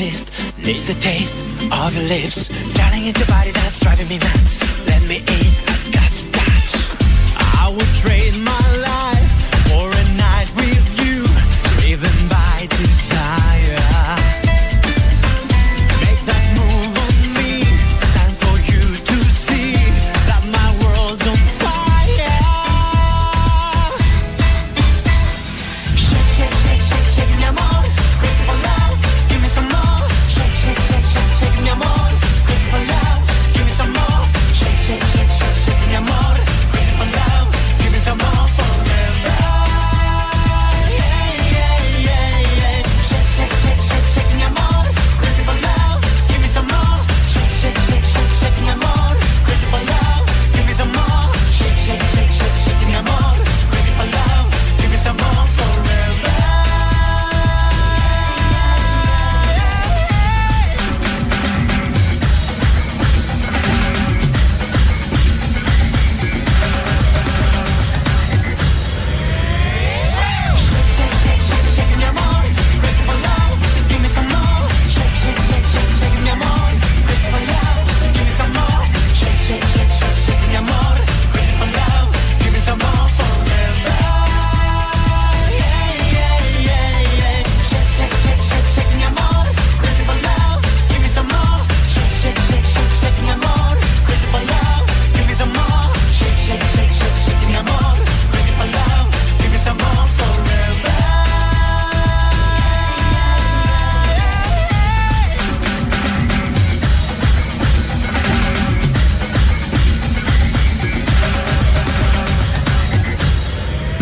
insist Need the taste of your lips. Darling, it's your body that's driving me nuts. Let me in, I've got to touch. I would trade my